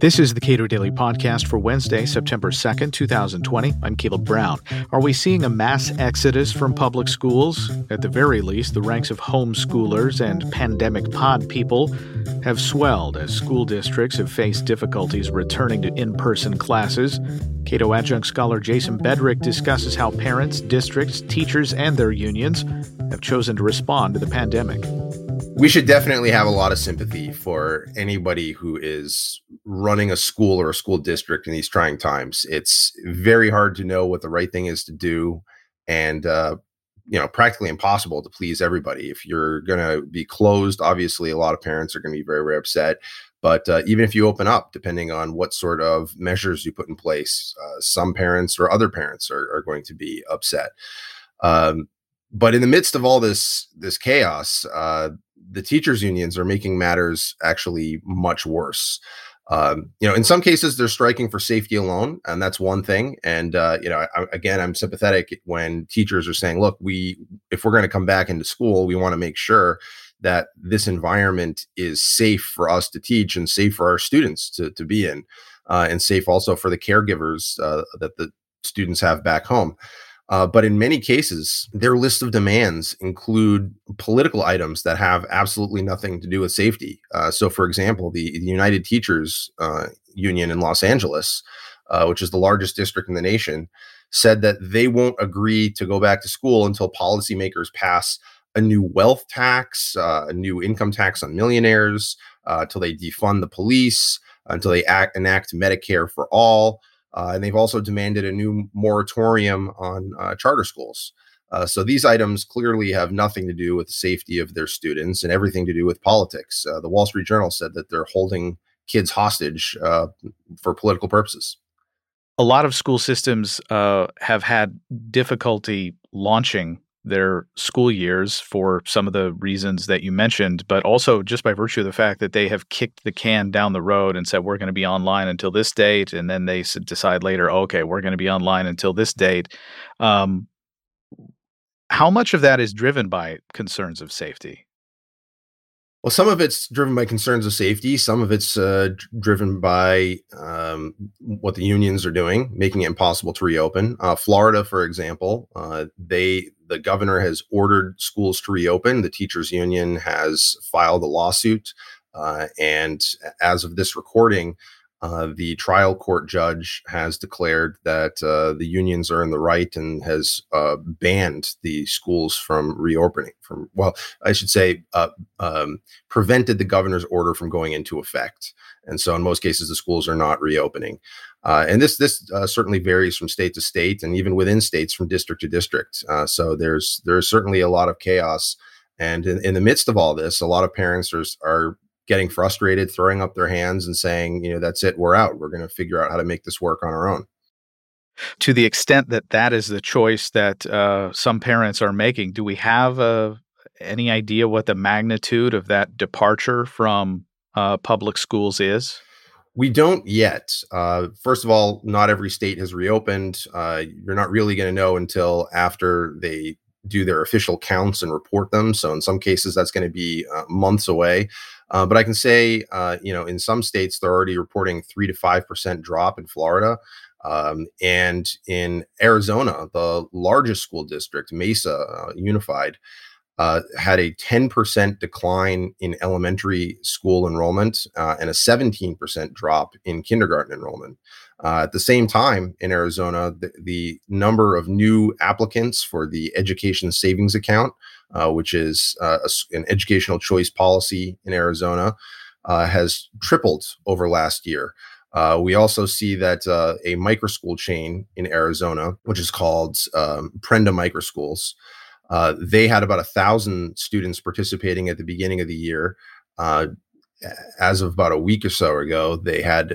This is the Cato Daily Podcast for Wednesday, September 2nd, 2020. I'm Caleb Brown. Are we seeing a mass exodus from public schools? At the very least, the ranks of homeschoolers and pandemic pod people have swelled as school districts have faced difficulties returning to in person classes. Cato adjunct scholar Jason Bedrick discusses how parents, districts, teachers, and their unions have chosen to respond to the pandemic we should definitely have a lot of sympathy for anybody who is running a school or a school district in these trying times. It's very hard to know what the right thing is to do, and uh, you know, practically impossible to please everybody. If you're going to be closed, obviously, a lot of parents are going to be very, very upset. But uh, even if you open up, depending on what sort of measures you put in place, uh, some parents or other parents are, are going to be upset. Um, but in the midst of all this this chaos, uh, the teachers unions are making matters actually much worse. Um, you know, in some cases they're striking for safety alone, and that's one thing. And uh, you know, I, again, I'm sympathetic when teachers are saying, "Look, we if we're going to come back into school, we want to make sure that this environment is safe for us to teach and safe for our students to to be in, uh, and safe also for the caregivers uh, that the students have back home." Uh, but in many cases, their list of demands include political items that have absolutely nothing to do with safety. Uh, so, for example, the, the United Teachers uh, Union in Los Angeles, uh, which is the largest district in the nation, said that they won't agree to go back to school until policymakers pass a new wealth tax, uh, a new income tax on millionaires, until they defund the police, until they act, enact Medicare for all. Uh, and they've also demanded a new moratorium on uh, charter schools. Uh, so these items clearly have nothing to do with the safety of their students and everything to do with politics. Uh, the Wall Street Journal said that they're holding kids hostage uh, for political purposes. A lot of school systems uh, have had difficulty launching their school years for some of the reasons that you mentioned, but also just by virtue of the fact that they have kicked the can down the road and said, we're going to be online until this date. And then they decide later, okay, we're going to be online until this date. Um, how much of that is driven by concerns of safety? Well, some of it's driven by concerns of safety. Some of it's uh, driven by um, what the unions are doing, making it impossible to reopen. Uh, Florida, for example, uh, they the governor has ordered schools to reopen. The teachers union has filed a lawsuit, uh, and as of this recording, uh, the trial court judge has declared that uh, the unions are in the right and has uh, banned the schools from reopening. From well, I should say, uh, um, prevented the governor's order from going into effect. And so, in most cases, the schools are not reopening. Uh, and this this uh, certainly varies from state to state, and even within states, from district to district. so there's there's certainly a lot of chaos. And in, in the midst of all this, a lot of parents are, are getting frustrated, throwing up their hands and saying, you know, that's it, we're out. We're going to figure out how to make this work on our own. To the extent that that is the choice that uh, some parents are making, do we have uh, any idea what the magnitude of that departure from uh, public schools is? We don't yet. Uh, first of all, not every state has reopened. Uh, you're not really going to know until after they do their official counts and report them. So in some cases, that's going to be uh, months away. Uh, but I can say, uh, you know, in some states, they're already reporting three to 5% drop in Florida. Um, and in Arizona, the largest school district, Mesa uh, Unified, uh, had a 10% decline in elementary school enrollment uh, and a 17% drop in kindergarten enrollment. Uh, at the same time, in Arizona, the, the, number of new applicants for the education savings account uh, which is uh, a, an educational choice policy in Arizona, uh, has tripled over last year. Uh, we also see that uh, a microschool chain in Arizona, which is called um, Prenda Microschools, they had about a thousand students participating at the beginning of the year. As of about a week or so ago, they had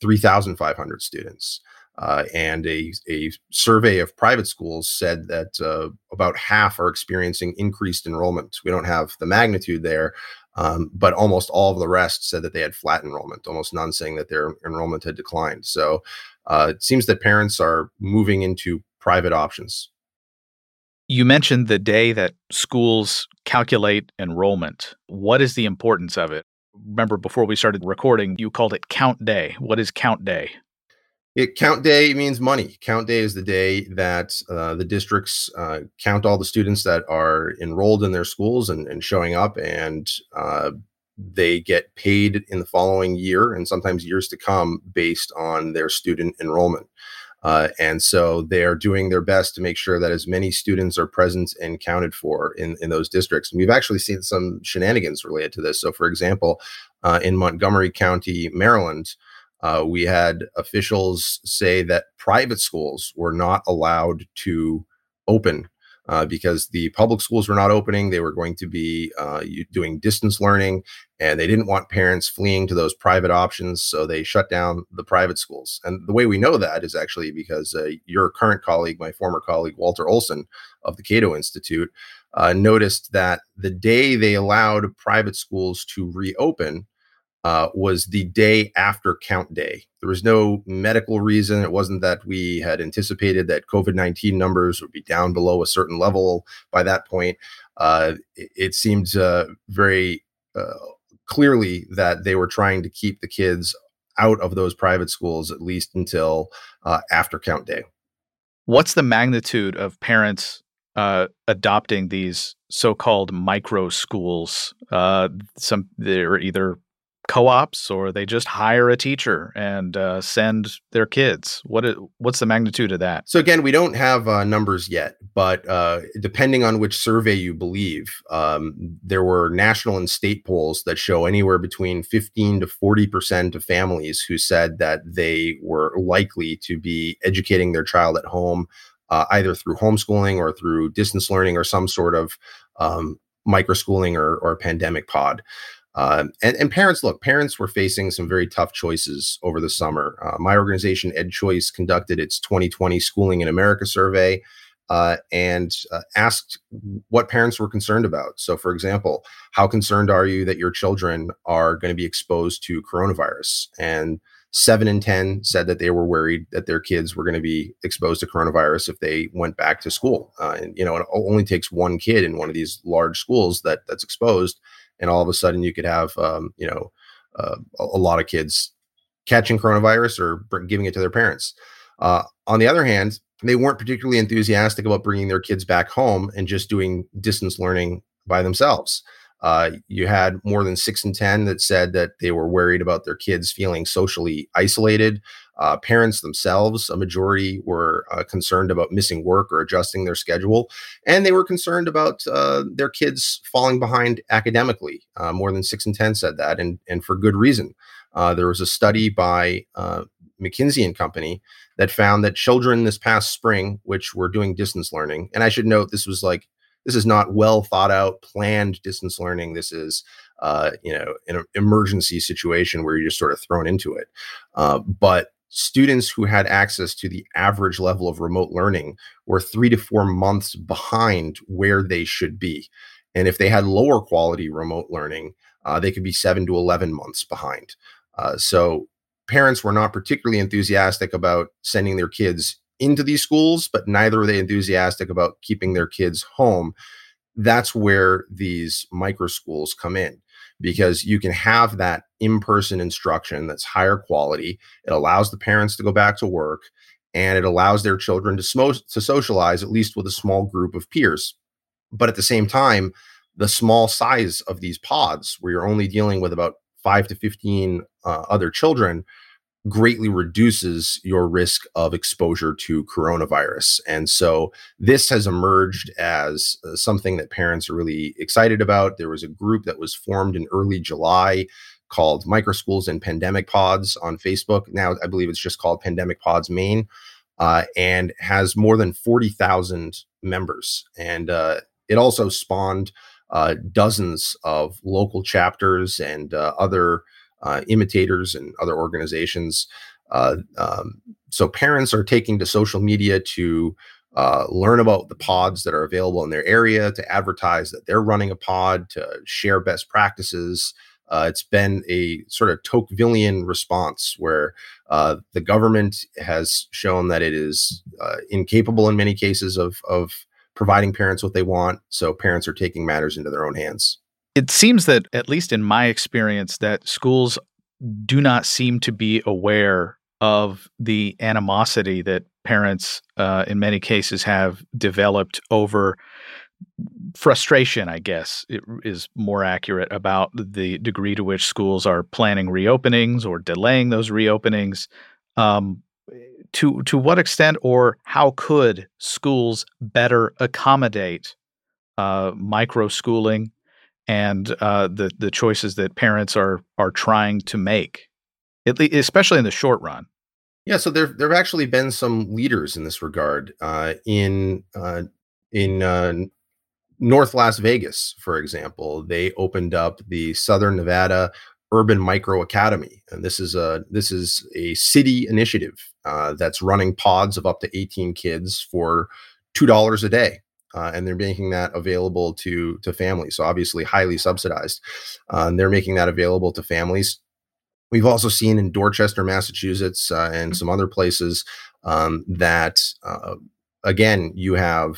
3,500 students. Uh, and a, a survey of private schools said that uh, about half are experiencing increased enrollment. We don't have the magnitude there, um, but almost all of the rest said that they had flat enrollment, almost none saying that their enrollment had declined. So uh, it seems that parents are moving into private options. You mentioned the day that schools calculate enrollment. What is the importance of it? Remember before we started recording, you called it Count Day. What is Count Day? It, count day means money. Count day is the day that uh, the districts uh, count all the students that are enrolled in their schools and, and showing up, and uh, they get paid in the following year and sometimes years to come based on their student enrollment. Uh, and so they are doing their best to make sure that as many students are present and counted for in, in those districts. And we've actually seen some shenanigans related to this. So, for example, uh, in Montgomery County, Maryland, uh, we had officials say that private schools were not allowed to open uh, because the public schools were not opening. They were going to be uh, doing distance learning, and they didn't want parents fleeing to those private options. So they shut down the private schools. And the way we know that is actually because uh, your current colleague, my former colleague, Walter Olson of the Cato Institute, uh, noticed that the day they allowed private schools to reopen, uh, was the day after count day. There was no medical reason. It wasn't that we had anticipated that COVID 19 numbers would be down below a certain level by that point. Uh, it, it, seemed uh, very uh, clearly that they were trying to keep the kids out of those private schools at least until uh, after count day. What's the magnitude of parents uh, adopting these so-called micro schools. Uh, some they're either co-ops or they just hire a teacher and uh, send their kids. What is, what's the magnitude of that? So again we don't have uh, numbers yet but uh, depending on which survey you believe um, there were national and state polls that show anywhere between 15 to 40 percent of families who said that they were likely to be educating their child at home uh, either through homeschooling or through distance learning or some sort of um, microschooling or, or pandemic pod um, and, and, parents, look, parents were facing some very tough choices over the summer. Uh, my organization, EdChoice, conducted its 2020 Schooling in America survey uh, and uh, asked what parents were concerned about. So, for example, how concerned are you that your children are going to be exposed to coronavirus? And seven in 10 said that they were worried that their kids were going to be exposed to coronavirus if they went back to school. Uh, and, you know, it only takes one kid in one of these large schools that that's exposed and all of a sudden you could have um, you know uh, a, lot of kids catching coronavirus or giving it to their parents. Uh, on the other hand, they weren't particularly enthusiastic about bringing their kids back home and just doing distance learning by themselves. Uh, you had more than six in 10 that said that they were worried about their kids feeling socially isolated. Uh, parents themselves, a majority were uh, concerned about missing work or adjusting their schedule. And they were concerned about uh, their kids falling behind academically. Uh, more than six in 10 said that, and, and for good reason. There was a study by McKinsey and Company that found that children this past spring, which were doing distance learning, and I should note this was like this is not well thought out, planned distance learning. This is, uh, you know, an emergency situation where you're just sort of thrown into it. Uh, but students who had access to the average level of remote learning were three to four months behind where they should be. And if they had lower quality remote learning, uh, they could be seven to 11 months behind. Uh, so parents were not particularly enthusiastic about sending their kids into these schools, but neither are they enthusiastic about keeping their kids home. That's where these micro schools come in because you can have that in person instruction that's higher quality. It allows the parents to go back to work and it allows their children to, smo- to socialize, at least with a small group of peers. But at the same time, the small size of these pods, where you're only dealing with about five to 15 uh, other children, greatly reduces your risk of exposure to coronavirus. And so this has emerged as uh, something that parents are really excited about. There was a group that was formed in early July called Microschools and Pandemic Pods on Facebook. Now, I believe it's just called Pandemic Pods Maine uh, and has more than 40,000 members. And uh, it also spawned uh, dozens of local chapters and uh, other uh, imitators and other organizations. Uh, um, so parents are taking to social media to uh, learn about the pods that are available in their area, to advertise that they're running a pod, to share best practices. Uh, it's been a sort of Tocquevillian response where uh, the government has shown that it is uh, incapable in many cases of, of providing parents what they want. So parents are taking matters into their own hands. It seems that, at least in my experience, that schools do not seem to be aware of the animosity that parents, uh, in many cases, have developed over frustration, I guess, is more accurate about the degree to which schools are planning reopenings or delaying those reopenings. Um, to to what extent or how could schools better accommodate uh, micro schooling and uh, the the choices that parents are are trying to make, at least, especially in the short run? Yeah, so there there have actually been some leaders in this regard uh, in uh, in uh, North Las Vegas, for example. They opened up the Southern Nevada Urban Micro Academy, and this is a this is a city initiative uh, that's running pods of up to 18 kids for two dollars a day. Uh, and they're making that available to to families. So obviously, highly subsidized. Uh, and they're making that available to families We've also seen in Dorchester, Massachusetts, uh, and some other places um, that, uh, again, you have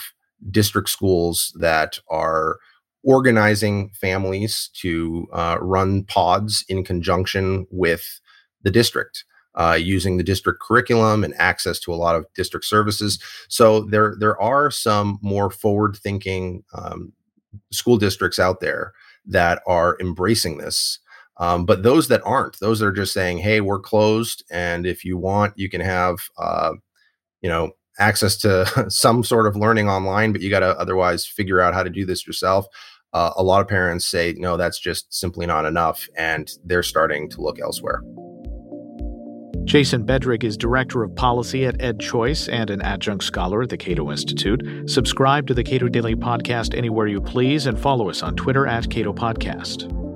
district schools that are organizing families to uh, run pods in conjunction with the district. Uh, using the district curriculum and access to a lot of district services, so there there are some more forward-thinking um, school districts out there that are embracing this um, but those that aren't, those that are just saying, "Hey, we're closed, and if you want, you can have, uh, you know, access to some sort of learning online, but you got to otherwise figure out how to do this yourself." Uh, a lot of parents say, "No, that's just simply not enough," and they're starting to look elsewhere. Jason Bedrick is Director of Policy at EdChoice and an adjunct scholar at the Cato Institute. Subscribe to the Cato Daily Podcast anywhere you please and follow us on Twitter at Cato Podcast.